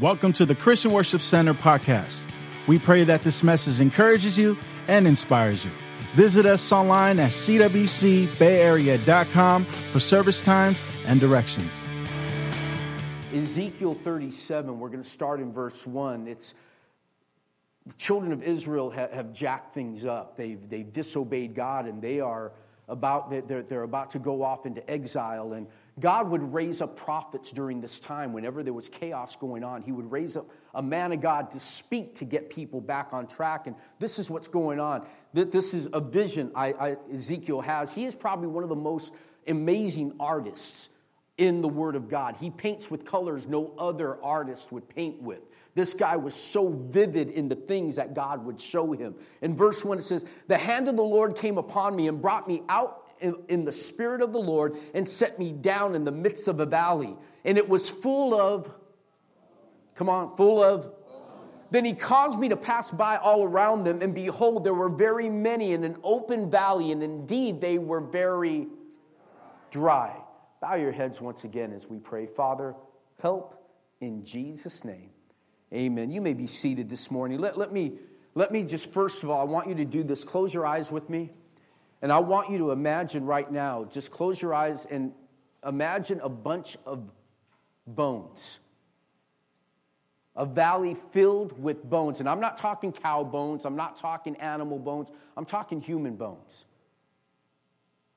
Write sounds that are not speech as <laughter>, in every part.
Welcome to the Christian Worship Center podcast. We pray that this message encourages you and inspires you. Visit us online at cwcbayarea.com for service times and directions. Ezekiel 37, we're going to start in verse 1. It's the children of Israel have, have jacked things up. They've, they've disobeyed God and they are about, they're, they're about to go off into exile. And God would raise up prophets during this time. Whenever there was chaos going on, He would raise up a man of God to speak to get people back on track. And this is what's going on. This is a vision I, I, Ezekiel has. He is probably one of the most amazing artists in the Word of God. He paints with colors no other artist would paint with. This guy was so vivid in the things that God would show him. In verse 1, it says, The hand of the Lord came upon me and brought me out in, the spirit of the Lord and set me down in the midst of a valley. And it was full of, come on, full of. Then he caused me to pass by all around them, and behold, there were very many in an open valley, and indeed they were very dry. Bow your heads once again as we pray. Father, help in Jesus' name. Amen. You may be seated this morning. Let, let, me, let me just, first of all, I want you to do this. Close your eyes with me. And I want you to imagine right now, just close your eyes and imagine a bunch of bones. A valley filled with bones. And I'm not talking cow bones, I'm not talking animal bones, I'm talking human bones.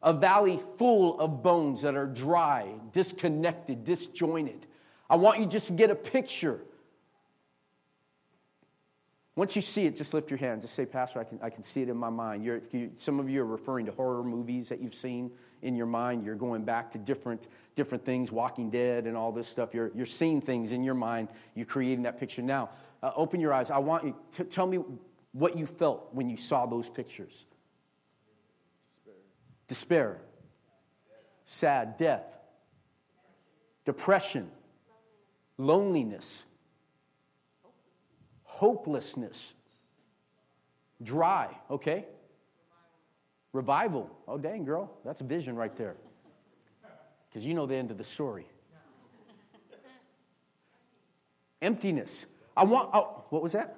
A valley full of bones that are dry, disconnected, disjointed. I want you just to get a picture once you see it, just lift your hand. Just say, Pastor, I can, I can see it in my mind. You're, you, some of you are referring to horror movies that you've seen in your mind. You're going back to different, different things, Walking Dead and all this stuff. You're, you're seeing things in your mind. You're creating that picture. Now, uh, open your eyes. I want you to tell me what you felt when you saw those pictures despair, despair. sad, death, depression, loneliness hopelessness. Dry, okay? Revival. Oh, dang, girl. That's a vision right there. Because you know the end of the story. Emptiness. I want, oh, what was that?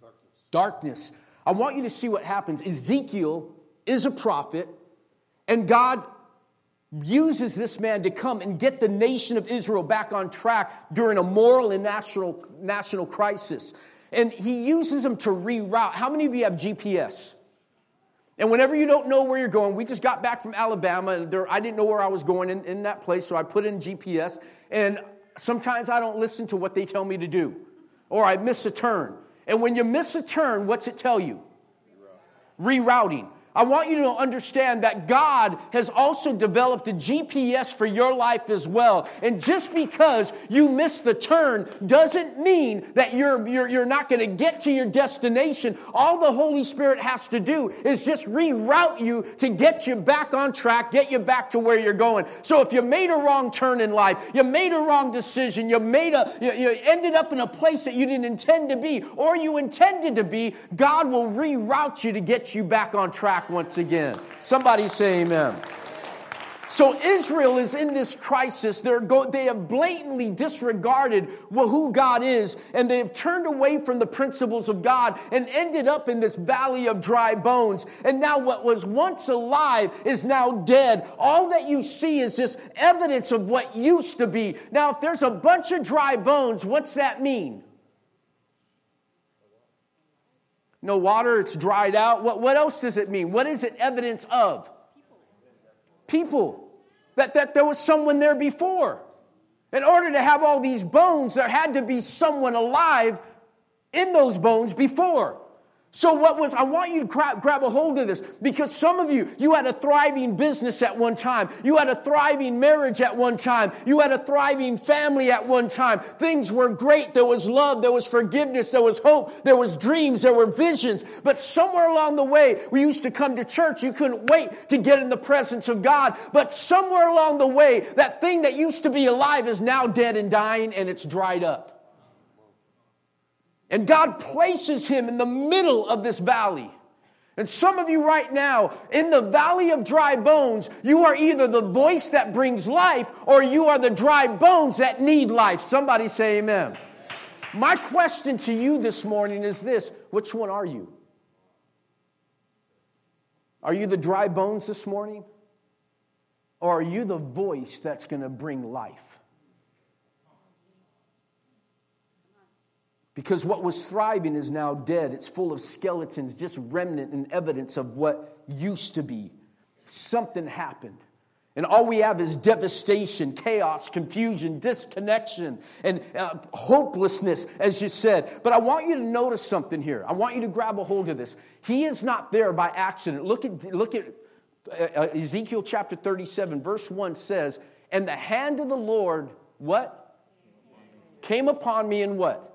Darkness. Darkness. I want you to see what happens. Ezekiel is a prophet, and God uses this man to come and get the nation of Israel back on track during a moral and national, national crisis. And he uses him to reroute. How many of you have GPS? And whenever you don't know where you're going, we just got back from Alabama and there, I didn't know where I was going in, in that place, so I put in GPS. And sometimes I don't listen to what they tell me to do, or I miss a turn. And when you miss a turn, what's it tell you? Rerouting. I want you to understand that God has also developed a GPS for your life as well. And just because you miss the turn doesn't mean that you're, you're, you're not going to get to your destination. All the Holy Spirit has to do is just reroute you to get you back on track, get you back to where you're going. So if you made a wrong turn in life, you made a wrong decision, you made a, you, you ended up in a place that you didn't intend to be, or you intended to be, God will reroute you to get you back on track once again. Somebody say amen. So Israel is in this crisis. They're go, they have blatantly disregarded who God is, and they have turned away from the principles of God and ended up in this valley of dry bones. And now what was once alive is now dead. All that you see is just evidence of what used to be. Now, if there's a bunch of dry bones, what's that mean? No water, it's dried out. What, what else does it mean? What is it evidence of? People. That, that there was someone there before. In order to have all these bones, there had to be someone alive in those bones before. So, what was, I want you to grab, grab, a hold of this because some of you, you had a thriving business at one time. You had a thriving marriage at one time. You had a thriving family at one time. Things were great. There was love. There was forgiveness. There was hope. There was dreams. There were visions. But somewhere along the way, we used to come to church. You couldn't wait to get in the presence of God. But somewhere along the way, that thing that used to be alive is now dead and dying and it's dried up. And God places him in the middle of this valley. And some of you right now, in the valley of dry bones, you are either the voice that brings life or you are the dry bones that need life. Somebody say amen. My question to you this morning is this which one are you? Are you the dry bones this morning? Or are you the voice that's going to bring life? Because what was thriving is now dead. It's full of skeletons, just remnant and evidence of what used to be. Something happened. And all we have is devastation, chaos, confusion, disconnection, and uh, hopelessness, as you said. But I want you to notice something here. I want you to grab a hold of this. He is not there by accident. Look at, look at uh, uh Ezekiel chapter 37, verse 1 says, And the hand of the Lord, what? Came upon me in what?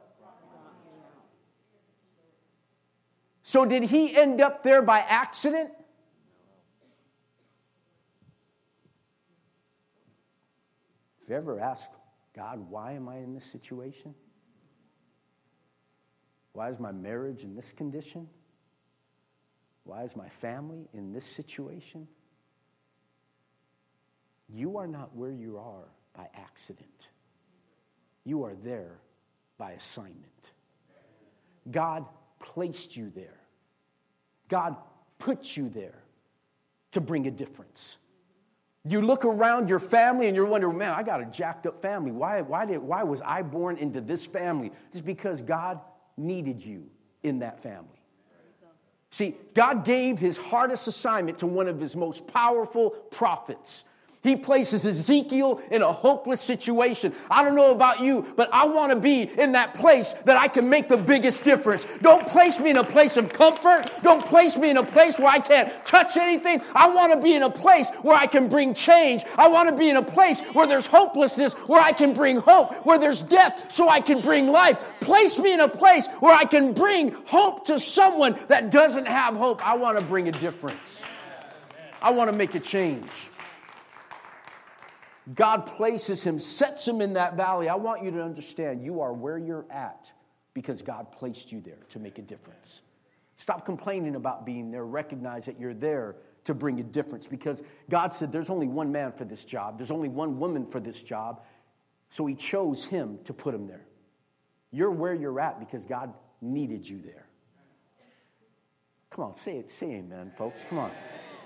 So, did he end up there by accident? Have you ever asked God, why am I in this situation? Why is my marriage in this condition? Why is my family in this situation? You are not where you are by accident. You are there by assignment. God placed you there. God put you there to bring a difference. You look around your family and you're wondering, man, I got a jacked up family. Why, why, did, why was I born into this family? Just because God needed you in that family. See, God gave his hardest assignment to one of his most powerful prophets. He places Ezekiel in a hopeless situation. I don't know about you, but I want to be in that place that I can make the biggest difference. Don't place me in a place of comfort. Don't place me in a place where I can't touch anything. I want to be in a place where I can bring change. I want to be in a place where there's hopelessness, where I can bring hope, where there's death, so I can bring life. Place me in a place where I can bring hope to someone that doesn't have hope. I want to bring a difference. I want to make a change. God places him, sets him in that valley. I want you to understand you are where you're at because God placed you there to make a difference. Stop complaining about being there. Recognize that you're there to bring a difference because God said there's only one man for this job, there's only one woman for this job. So he chose him to put him there. You're where you're at because God needed you there. Come on, say it, say amen, folks. Come on.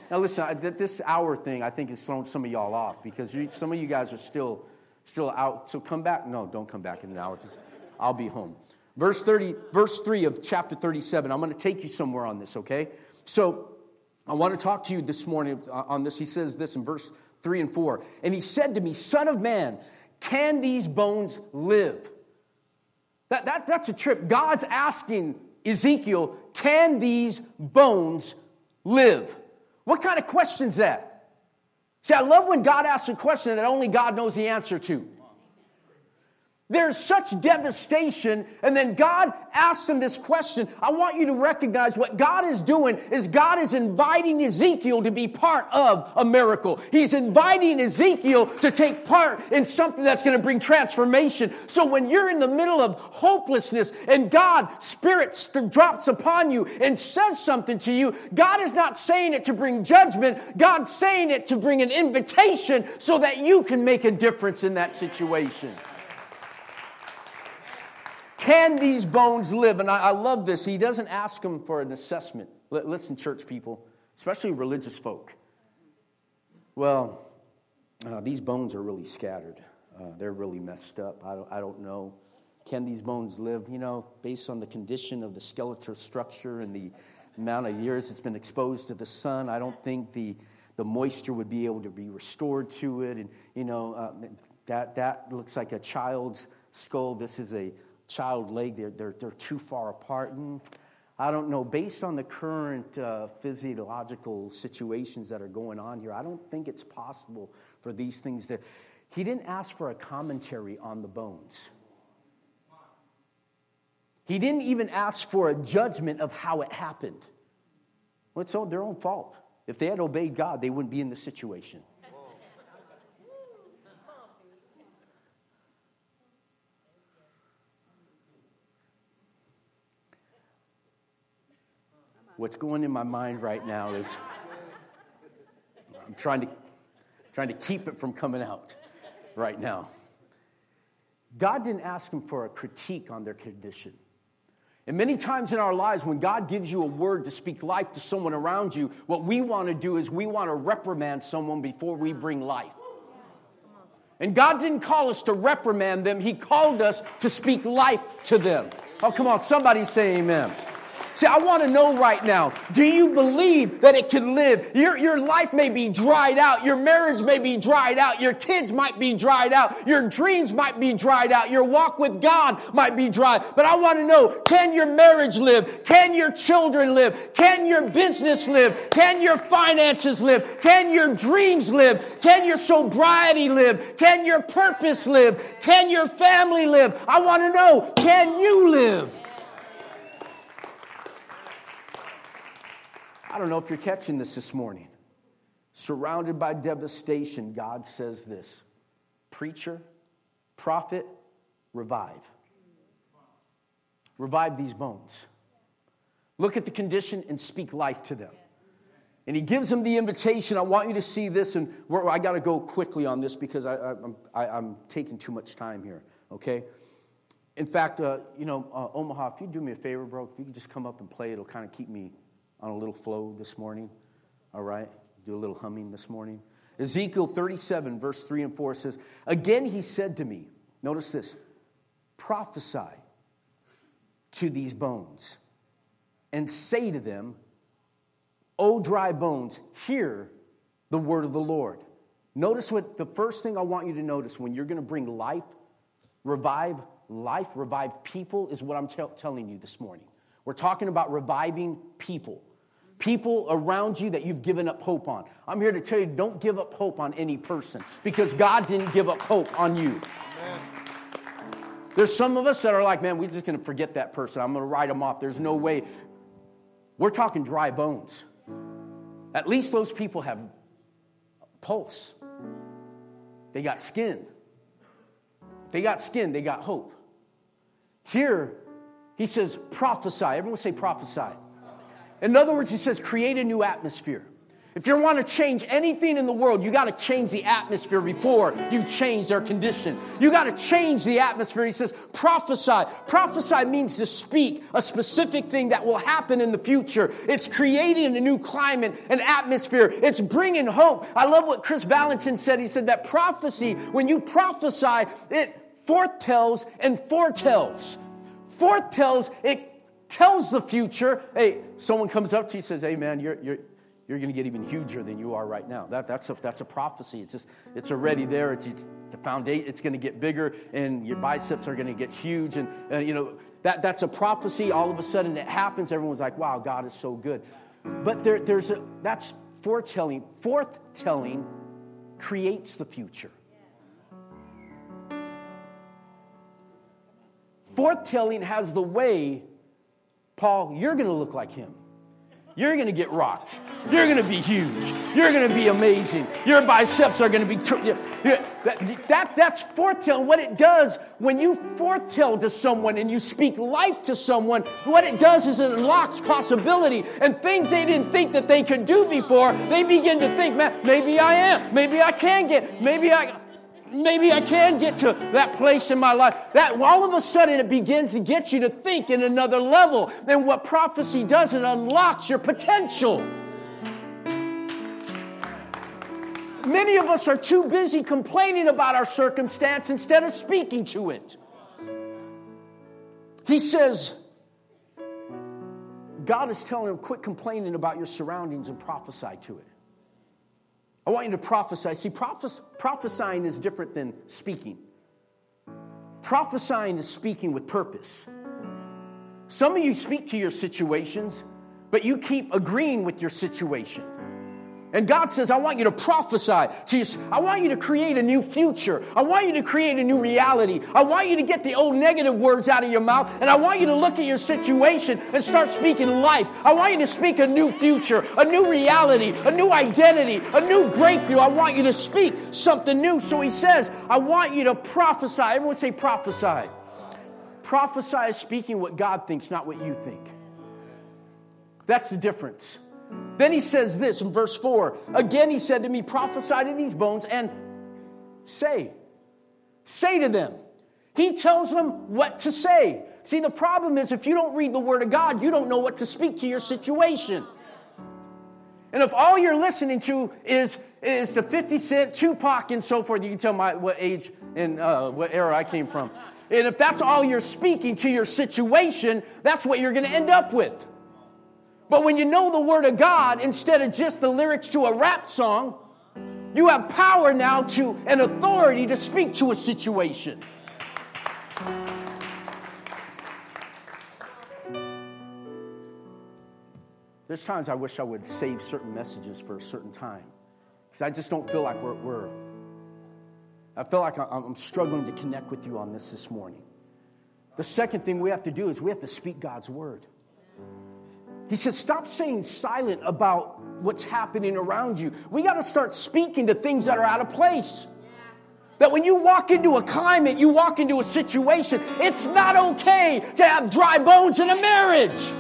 Now, listen, this hour thing I think has thrown some of y'all off because you, some of you guys are still, still out. So come back. No, don't come back in an hour because I'll be home. Verse 30, verse 3 of chapter 37. I'm going to take you somewhere on this, okay? So I want to talk to you this morning uh, on this. He says this in verse 3 and 4. And he said to me, Son of man, can these bones live? That, that, that's a trip. God's asking Ezekiel, can these bones live? What kind of question is that? See, I love when God asks a question that only God knows the answer to. There's such devastation, and then God asks him this question. I want you to recognize what God is doing is God is inviting Ezekiel to be part of a miracle. He's inviting Ezekiel to take part in something that's going to bring transformation. So when you're in the middle of hopelessness and God, Spirit drops upon you and says something to you, God is not saying it to bring judgment. God's saying it to bring an invitation so that you can make a difference in that situation. Can these bones live? And I, I love this. He doesn't ask them for an assessment. L- listen, church people, especially religious folk. Well, uh, these bones are really scattered. Uh, they're really messed up. I don't, I don't know. Can these bones live? You know, based on the condition of the skeletal structure and the amount of years it's been exposed to the sun, I don't think the, the moisture would be able to be restored to it. And, you know, uh, that, that looks like a child's skull. This is a child leg, they're, they're, they're too far apart. And I don't know, based on the current uh, physiological situations that are going on here, I don't think it's possible for these things to. He didn't ask for a commentary on the bones. He didn't even ask for a judgment of how it happened. Well, it's their own fault. If they had obeyed God, they wouldn't be in this situation. What's going in my mind right now is I'm trying to, trying to keep it from coming out right now. God didn't ask them for a critique on their condition. And many times in our lives, when God gives you a word to speak life to someone around you, what we want to do is we want to reprimand someone before we bring life. And God didn't call us to reprimand them, He called us to speak life to them. Oh, come on, somebody say amen. See, I want to know right now do you believe that it can live? Your, your life may be dried out. Your marriage may be dried out. Your kids might be dried out. Your dreams might be dried out. Your walk with God might be dry. But I want to know can your marriage live? Can your children live? Can your business live? Can your finances live? Can your dreams live? Can your sobriety live? Can your purpose live? Can your family live? I want to know can you live? I don't know if you're catching this this morning. Surrounded by devastation, God says this Preacher, prophet, revive. Revive these bones. Look at the condition and speak life to them. And he gives them the invitation. I want you to see this, and I got to go quickly on this because I, am taking too much time here, okay? In fact, uh, you know, uh, Omaha, if you do me a favor, bro, if you could just come up and play, it'll kind of keep me on a little flow this morning. All right? Do a little humming this morning. Ezekiel 37, verse 3 and 4 says, Again he said to me, notice this, prophesy to these bones and say to them, O dry bones, hear the word of the Lord. Notice what the first thing I want you to notice when you're going to bring life, revive life, revive people, is what I'm t- telling you this morning. We're talking about reviving people people around you that you've given up hope on. I'm here to tell you don't give up hope on any person because God didn't give up hope on you. Amen. There's some of us that are like, man, we're just going to forget that person. I'm going to write them off. There's no way. We're talking dry bones. At least those people have pulse. They got skin. they got skin, they got hope. Here, he says, prophesy. Everyone say prophesy. In other words, he says, create a new atmosphere. If you want to change anything in the world, you got to change the atmosphere before you change their condition. You got to change the atmosphere. He says, prophesy. Prophesy means to speak a specific thing that will happen in the future. It's creating a new climate, an atmosphere. It's bringing hope. I love what Kris Vallotton said. He said that prophecy, when you prophesy, it foretells and forthtells. Foretells, it tells the future. Hey, someone comes up to you says, hey, man, you're, you're, you're going to get even huger than you are right now. That, that's, a, that's a prophecy. It's just, it's already there. It's, it's the foundation, it's going to get bigger and your biceps are going to get huge. And, and, you know, that, that's a prophecy. All of a sudden it happens. Everyone's like, wow, God is so good. But there, there's a, that's foretelling. Forthtelling creates the future. Forthtelling has the way Paul, you're going to look like him. You're going to get rocked. You're going to be huge. You're going to be amazing. Your biceps are going to be. that, that, that's foretell. What it does when you foretell to someone and you speak life to someone, what it does is it unlocks possibility and things they didn't think that they could do before. They begin to think, man, maybe I am. Maybe I can get. Maybe I maybe I can get to that place in my life. That all of a sudden it begins to get you to think in another level. And what prophecy does, it unlocks your potential. Many of us are too busy complaining about our circumstance instead of speaking to it. He says, God is telling him, quit complaining about your surroundings and prophesy to it. I want you to prophesy. See, prophes- prophesying is different than speaking. Prophesying is speaking with purpose. Some of you speak to your situations, but you keep agreeing with your situation. And God says, I want you to prophesy. I want you to create a new future. I want you to create a new reality. I want you to get the old negative words out of your mouth. And I want you to look at your situation and start speaking life. I want you to speak a new future, a new reality, a new identity, a new breakthrough. I want you to speak something new. So he says, I want you to prophesy. Everyone say prophesy. Prophesy is speaking what God thinks, not what you think. That's the difference. Then he says this in verse 4 Again, he said to me, Prophesy to these bones and say, say to them. He tells them what to say. See, the problem is if you don't read the Word of God, you don't know what to speak to your situation. And if all you're listening to is, is the 50 Cent, Tupac, and so forth, you can tell my, what age and uh, what era I came from. And if that's all you're speaking to your situation, that's what you're going to end up with. But when you know the Word of God instead of just the lyrics to a rap song, you have power now to an authority to speak to a situation. There's times I wish I would save certain messages for a certain time because I just don't feel like we're, we're I feel like I'm struggling to connect with you on this this morning. The second thing we have to do is we have to speak God's word. He says, Stop saying silent about what's happening around you. We got to start speaking to things that are out of place. That when you walk into a climate, you walk into a situation, it's not okay to have dry bones in a marriage.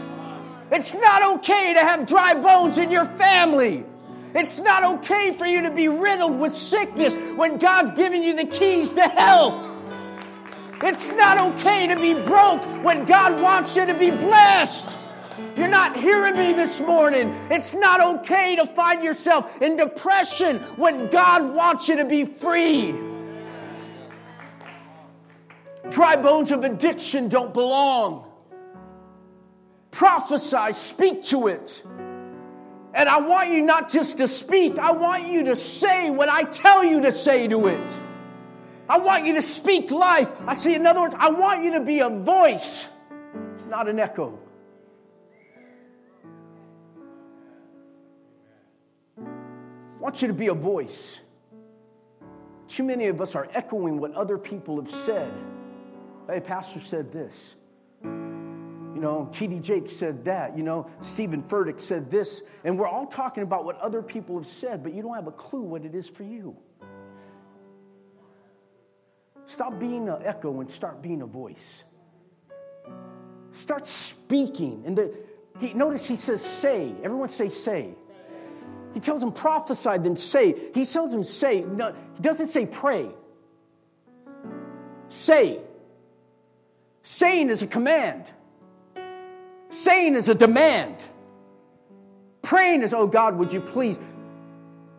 It's not okay to have dry bones in your family. It's not okay for you to be riddled with sickness when God's given you the keys to health. It's not okay to be broke when God wants you to be blessed. You're not hearing me this morning. It's not okay to find yourself in depression when God wants you to be free. Dry bones of addiction don't belong. Prophesy, speak to it. And I want you not just to speak, I want you to say what I tell you to say to it. I want you to speak life. I see, in other words, I want you to be a voice, not an echo. Want you to be a voice. Too many of us are echoing what other people have said. Hey, Pastor said this. You know, T.D. Jakes said that. You know, Steven Furtick said this. And we're all talking about what other people have said, but you don't have a clue what it is for you. Stop being an echo and start being a voice. Start speaking. And the, he, notice he says, say. Everyone say, say. He tells him prophesy, then say. He tells him say. No, he doesn't say pray. Say. Saying is a command. Saying is a demand. Praying is, oh God, would you please?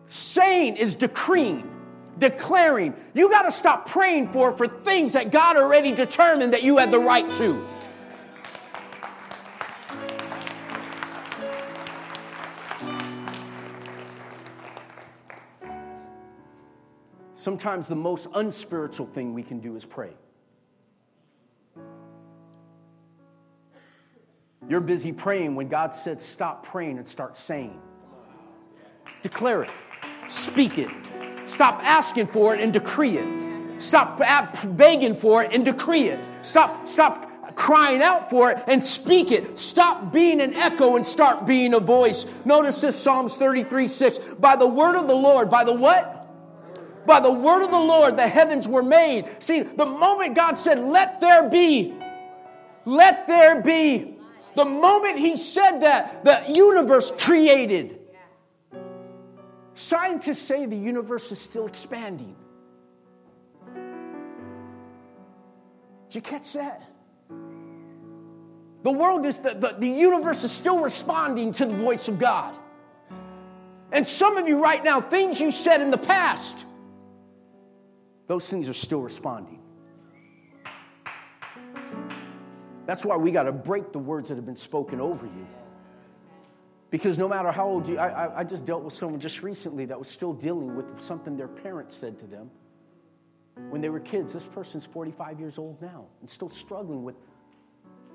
Saying is decreeing, declaring. You got to stop praying for for things that God already determined that you had the right to. Sometimes the most unspiritual thing we can do is pray. You're busy praying when God said stop praying and start saying. Declare it, speak it. Stop asking for it and decree it. Stop begging for it and decree it. Stop, stop crying out for it and speak it. Stop being an echo and start being a voice. Notice this Psalms 33 6. By the word of the Lord, by the what? By the word of the Lord, the heavens were made. See, the moment God said, Let there be, let there be. The moment He said that, the universe created. Scientists say the universe is still expanding. Did you catch that? The world is, the, the, the universe is still responding to the voice of God. And some of you right now, things you said in the past, those things are still responding. That's why we got to break the words that have been spoken over you. Because no matter how old you, I, I just dealt with someone just recently that was still dealing with something their parents said to them when they were kids. This person's 45 years old now and still struggling with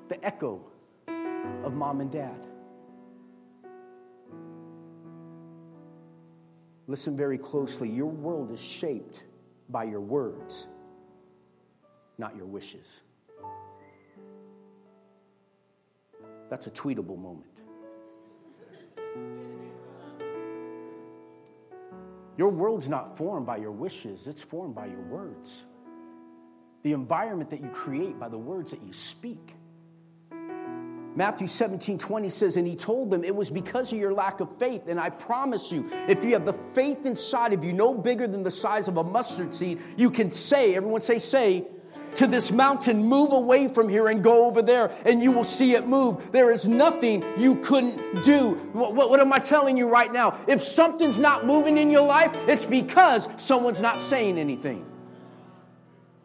the echo of mom and dad. Listen very closely. Your world is shaped by your words, not your wishes. That's a tweetable moment. Your world's not formed by your wishes, it's formed by your words. The environment that you create by the words that you speak. Matthew 17, 20 says, And he told them, It was because of your lack of faith. And I promise you, if you have the faith inside of you, no bigger than the size of a mustard seed, you can say, everyone say, say, to this mountain, move away from here and go over there, and you will see it move. There is nothing you couldn't do. What, what, what, am I telling you right now? If something's not moving in your life, it's because someone's not saying anything.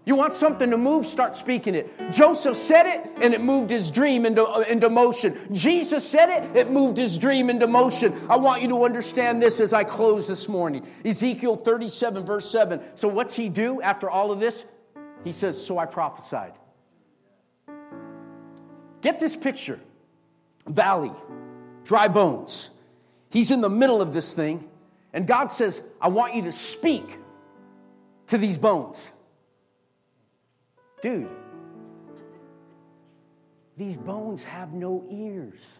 You want something to move, start speaking it. Joseph said it, and it moved his dream into, uh, into motion. Jesus said it, it moved his dream into motion. I want you to understand this as I close this morning. Ezekiel 37, verse 7. So, what's he do after all of this? He says, So I prophesied. Get this picture valley, dry bones. He's in the middle of this thing, and God says, I want you to speak to these bones. Dude, these bones have no ears.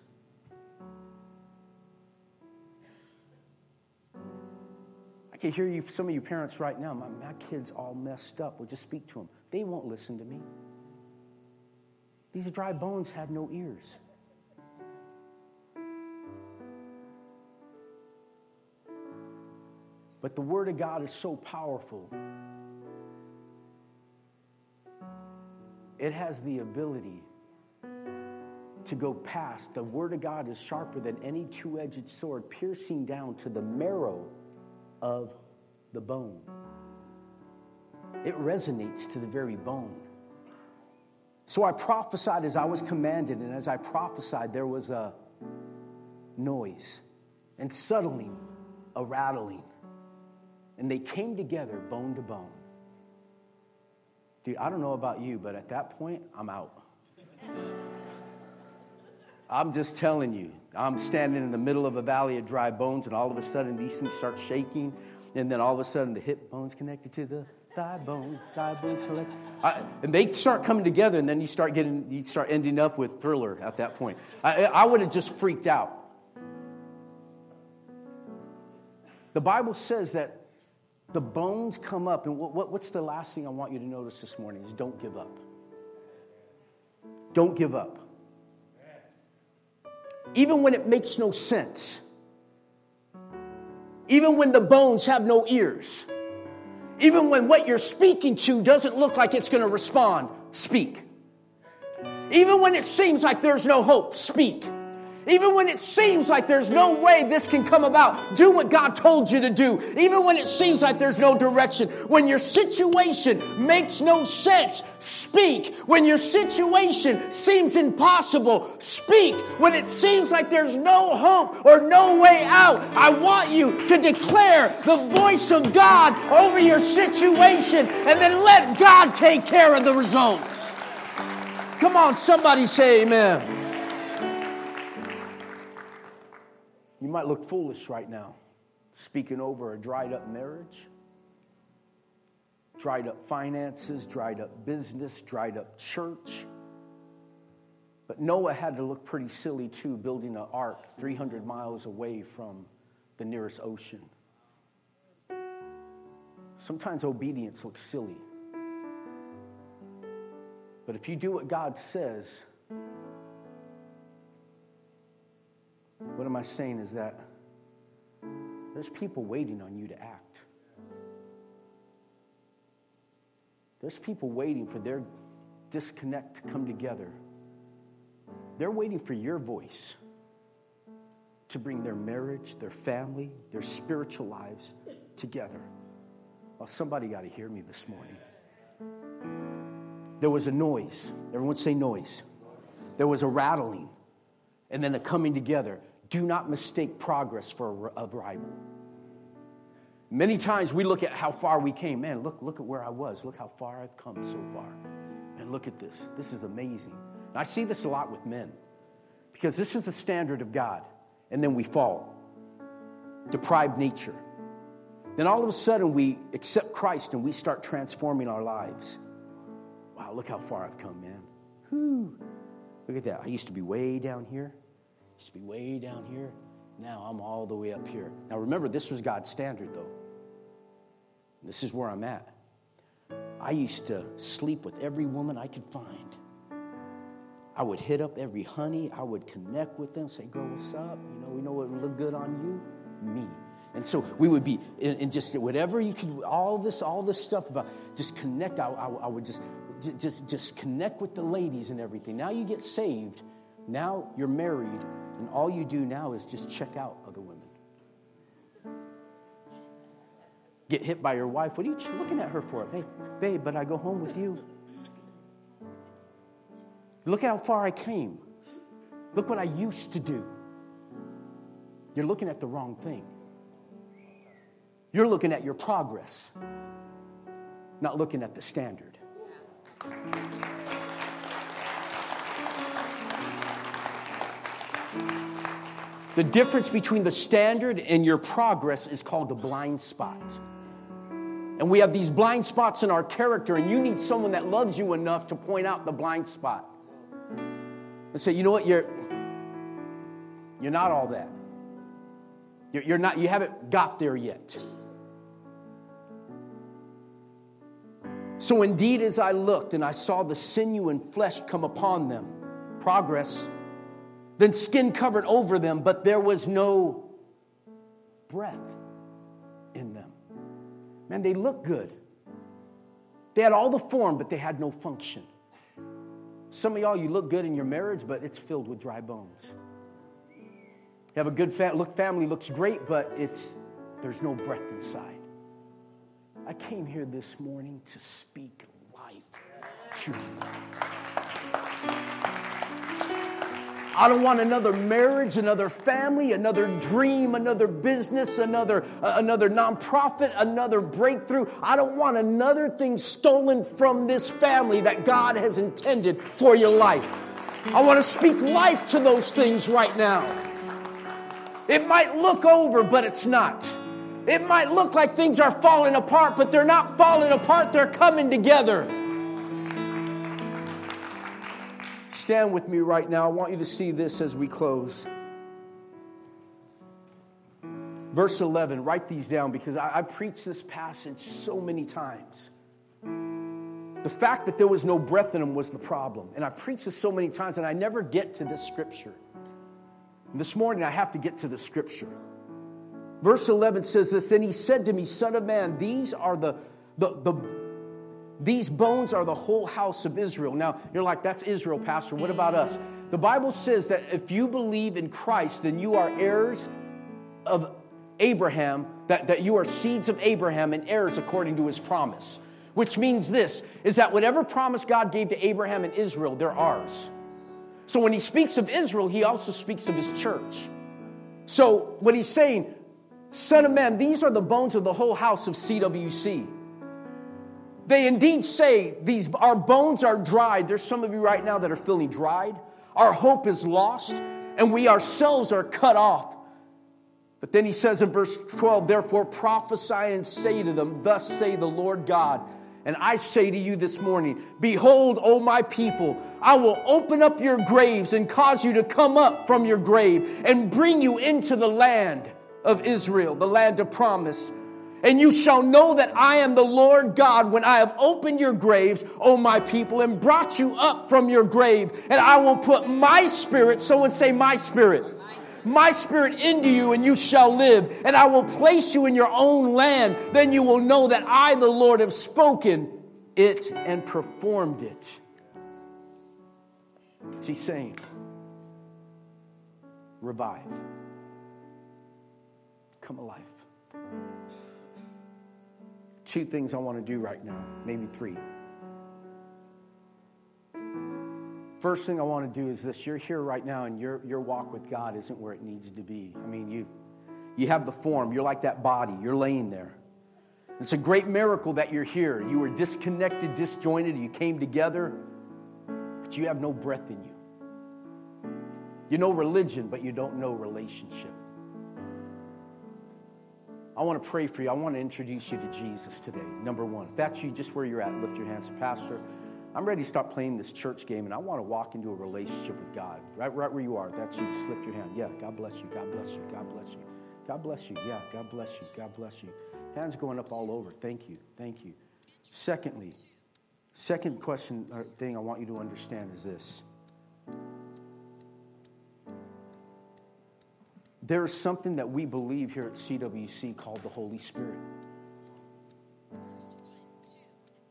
I can hear you, some of you parents right now. My, my kid's all messed up. Well, just speak to them. They won't listen to me. These dry bones have no ears. But the Word of God is so powerful it has the ability to go past. The Word of God is sharper than any two edged sword, piercing down to the marrow of the bone. It resonates to the very bone. So I prophesied as I was commanded, and as I prophesied, there was a noise, and suddenly a rattling. And they came together bone to bone. Dude, I don't know about you, but at that point, I'm out. I'm just telling you. I'm standing in the middle of a valley of dry bones, and all of a sudden these things start shaking, and then all of a sudden the hip bones connected to the thigh bone, thigh bones connect, I, and they start coming together, and then you start getting, you start ending up with thriller at that point. I, I would have just freaked out. The Bible says that the bones come up. And what, what, what's the last thing I want you to notice this morning is don't give up. Don't give up. Even when it makes no sense. Even when the bones have no ears. Even when what you're speaking to doesn't look like it's going to respond, speak. Even when it seems like there's no hope, speak. Even when it seems like there's no way this can come about, do what God told you to do. Even when it seems like there's no direction. When your situation makes no sense, speak. When your situation seems impossible, speak. When it seems like there's no hope or no way out, I want you to declare the voice of God over your situation and then let God take care of the results. Come on, somebody say amen. You might look foolish right now, speaking over a dried up marriage, dried up finances, dried up business, dried up church. But Noah had to look pretty silly too, building an ark 300 miles away from the nearest ocean. Sometimes obedience looks silly. But if you do what God says, What am I saying is that there's people waiting on you to act. There's people waiting for their disconnect to come together. They're waiting for your voice to bring their marriage, their family, their spiritual lives together. Well, somebody got to hear me this morning. There was a noise. Everyone say noise. There was a rattling and then a coming together. Do not mistake progress for arrival. Many times we look at how far we came. Man, look, look at where I was. Look how far I've come so far. And look at this. This is amazing. And I see this a lot with men because this is the standard of God. And then we fall. Deprived nature. Then all of a sudden we accept Christ and we start transforming our lives. Wow, look how far I've come, man. Whew. Look at that. I used to be way down here used to be way down here. Now I'm all the way up here. Now remember, this was God's standard, though. This is where I'm at. I used to sleep with every woman I could find. I would hit up every honey. I would connect with them, say, girl, what's up? You know, we know what would look good on you? Me. And so we would be in, in just whatever you could, all this, all this stuff about just connect. I, I, I would just, just, just connect with the ladies and everything. Now you get saved. Now you're married, and all you do now is just check out other women. Get hit by your wife. What are you looking at her for? Hey, babe, but I go home with you. Look at how far I came. Look what I used to do. You're looking at the wrong thing. You're looking at your progress, not looking at the standard. The difference between the standard and your progress is called a blind spot. And we have these blind spots in our character, and you need someone that loves you enough to point out the blind spot and say, you know what, you're, you're not all that. You're, you're not, you haven't got there yet. So indeed, as I looked and I saw the sinew and flesh come upon them, progress, then skin covered over them, but there was no breath in them. Man, they looked good. They had all the form, but they had no function. Some of y'all, you look good in your marriage, but it's filled with dry bones. You have a good fa- look, family looks great, but it's there's no breath inside. I came here this morning to speak life to you. I don't want another marriage, another family, another dream, another business, another, uh, another nonprofit, another breakthrough. I don't want another thing stolen from this family that God has intended for your life. I want to speak life to those things right now. It might look over, but it's not. It might look like things are falling apart, but they're not falling apart, they're coming together. Stand with me right now. I want you to see this as we close. Verse 11, write these down because I, I preached this passage so many times. The fact that there was no breath in them was the problem. And I preached this so many times, and I never get to this scripture. And this morning, I have to get to the scripture. Verse 11 says this Then he said to me, Son of man, these are the, the, the these bones are the whole house of Israel. Now, you're like, that's Israel, Pastor. What about us? The Bible says that if you believe in Christ, then you are heirs of Abraham, that, that you are seeds of Abraham and heirs according to his promise. Which means this is that whatever promise God gave to Abraham and Israel, they're ours. So when he speaks of Israel, he also speaks of his church. So what he's saying, Son of man, these are the bones of the whole house of CWC. They indeed say these our bones are dried. There's some of you right now that are feeling dried. Our hope is lost, and we ourselves are cut off. But then he says in verse 12, therefore prophesy and say to them, Thus say the Lord God. And I say to you this morning, Behold, O my people, I will open up your graves and cause you to come up from your grave and bring you into the land of Israel, the land of promise. And you shall know that I am the Lord God when I have opened your graves, O my people, and brought you up from your grave. And I will put my spirit, someone say, my spirit, my spirit into you, and you shall live. And I will place you in your own land. Then you will know that I, the Lord, have spoken it and performed it. What's he saying? Revive come alive. Two things I want to do right now, maybe three. First thing I want to do is this you're here right now, and your, your walk with God isn't where it needs to be. I mean, you, you have the form, you're like that body, you're laying there. It's a great miracle that you're here. You were disconnected, disjointed, you came together, but you have no breath in you. You know religion, but you don't know relationship. I want to pray for you. I want to introduce you to Jesus today. Number one, if that's you, just where you're at, lift your hands. Pastor, I'm ready to start playing this church game, and I want to walk into a relationship with God. Right, right where you are. That's you. Just lift your hand. Yeah. God bless you. God bless you. God bless you. God bless you. Yeah. God bless you. God bless you. Hands going up all over. Thank you. Thank you. Secondly, second question or thing I want you to understand is this: there is something that we believe here at CWC called the Holy Spirit.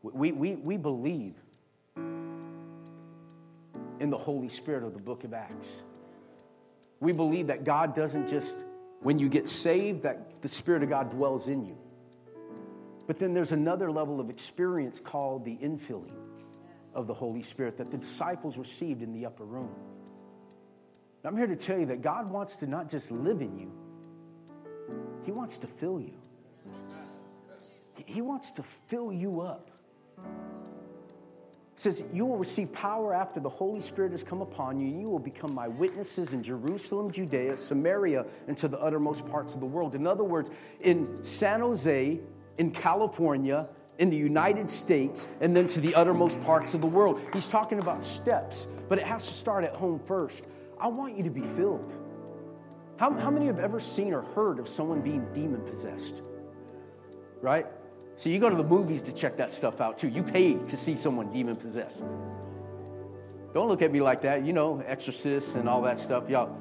We, we, we believe in the Holy Spirit of the book of Acts. We believe that God doesn't just, when you get saved, that the Spirit of God dwells in you. But then there's another level of experience called the infilling of the Holy Spirit that the disciples received in the upper room. I'm here to tell you that God wants to not just live in you, He wants to fill you. He wants to fill you up. It says, You will receive power after the Holy Spirit has come upon you, and you will become my witnesses in Jerusalem, Judea, Samaria, and to the uttermost parts of the world. In other words, in San Jose, in California, in the United States, and then to the uttermost parts of the world. He's talking about steps, but it has to start at home first. I want you to be filled. How, how many have ever seen or heard of someone being demon possessed? Right? So you go to the movies to check that stuff out too. You pay to see someone demon possessed. Don't look at me like that. You know, exorcists and all that stuff. Y'all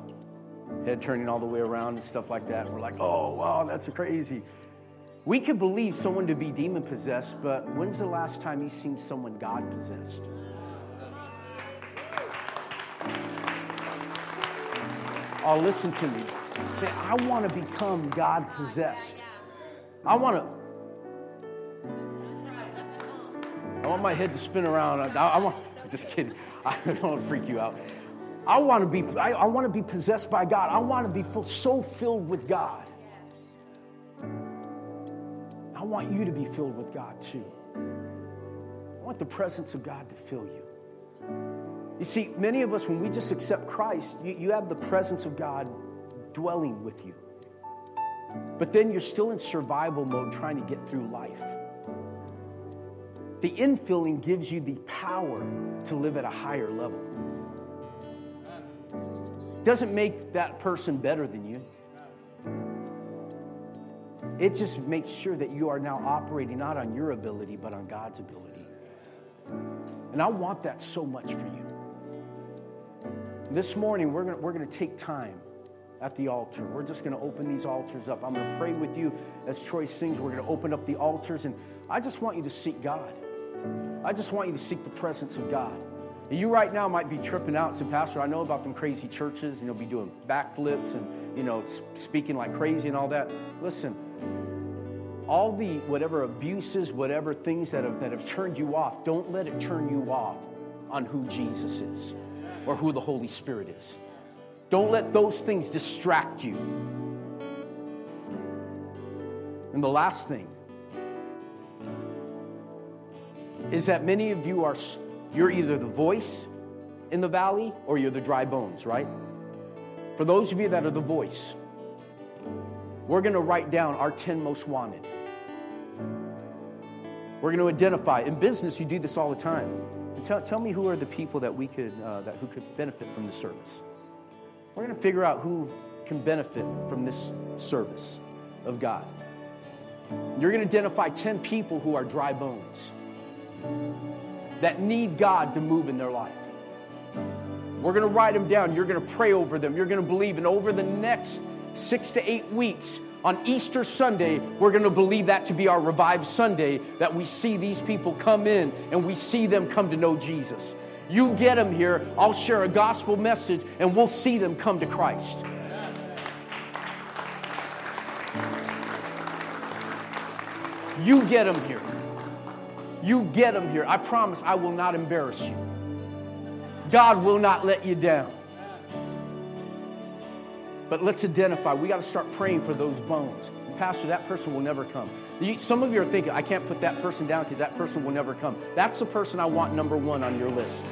head turning all the way around and stuff like that. We're like, oh, wow, that's crazy. We could believe someone to be demon possessed, but when's the last time you've seen someone God possessed? Oh, listen to me. Man, I want to become God possessed. I want to. I want my head to spin around. I, I want. Just kidding. <laughs> I don't want to freak you out. I want to be. I, I want to be possessed by God. I want to be full, so filled with God. I want you to be filled with God too. I want the presence of God to fill you. You see, many of us, when we just accept Christ, you, you have the presence of God dwelling with you. But then you're still in survival mode trying to get through life. The infilling gives you the power to live at a higher level. Doesn't make that person better than you. It just makes sure that you are now operating not on your ability, but on God's ability. And I want that so much for you. This morning, we're going we're to take time at the altar. We're just going to open these altars up. I'm going to pray with you as Troy sings. We're going to open up the altars, and I just want you to seek God. I just want you to seek the presence of God. And You right now might be tripping out, saying, Pastor, I know about them crazy churches, you know, be doing backflips and, you know, speaking like crazy and all that. Listen, all the whatever abuses, whatever things that have, that have turned you off, don't let it turn you off on who Jesus is or who the Holy Spirit is. Don't let those things distract you. And the last thing is that many of you are you're either the voice in the valley or you're the dry bones, right? For those of you that are the voice, we're going to write down our 10 most wanted. We're going to identify. In business, you do this all the time. Tell, tell me who are the people that we could, uh, that, who could benefit from this service. We're going to figure out who can benefit from this service of God. You're going to identify 10 people who are dry bones that need God to move in their life. We're going to write them down. You're going to pray over them. You're going to believe. And over the next six to eight weeks, on Easter Sunday, we're going to believe that to be our revived Sunday, that we see these people come in and we see them come to know Jesus. You get them here, I'll share a gospel message, and we'll see them come to Christ. You get them here. You get them here. I promise I will not embarrass you. God will not let you down. But let's identify. We got to start praying for those bones. Pastor, that person will never come. Some of you are thinking, I can't put that person down because that person will never come. That's the person I want number one on your list.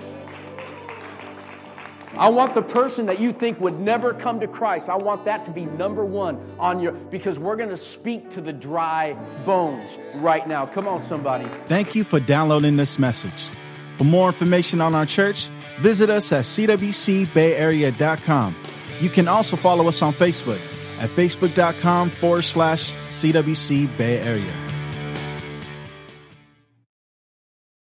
I want the person that you think would never come to Christ. I want that to be number one on your, because we're going to speak to the dry bones right now. Come on, somebody. Thank you for downloading this message. For more information on our church, visit us at cwcbayarea.com. You can also follow us on Facebook at facebook.com forward slash CWC Bay Area.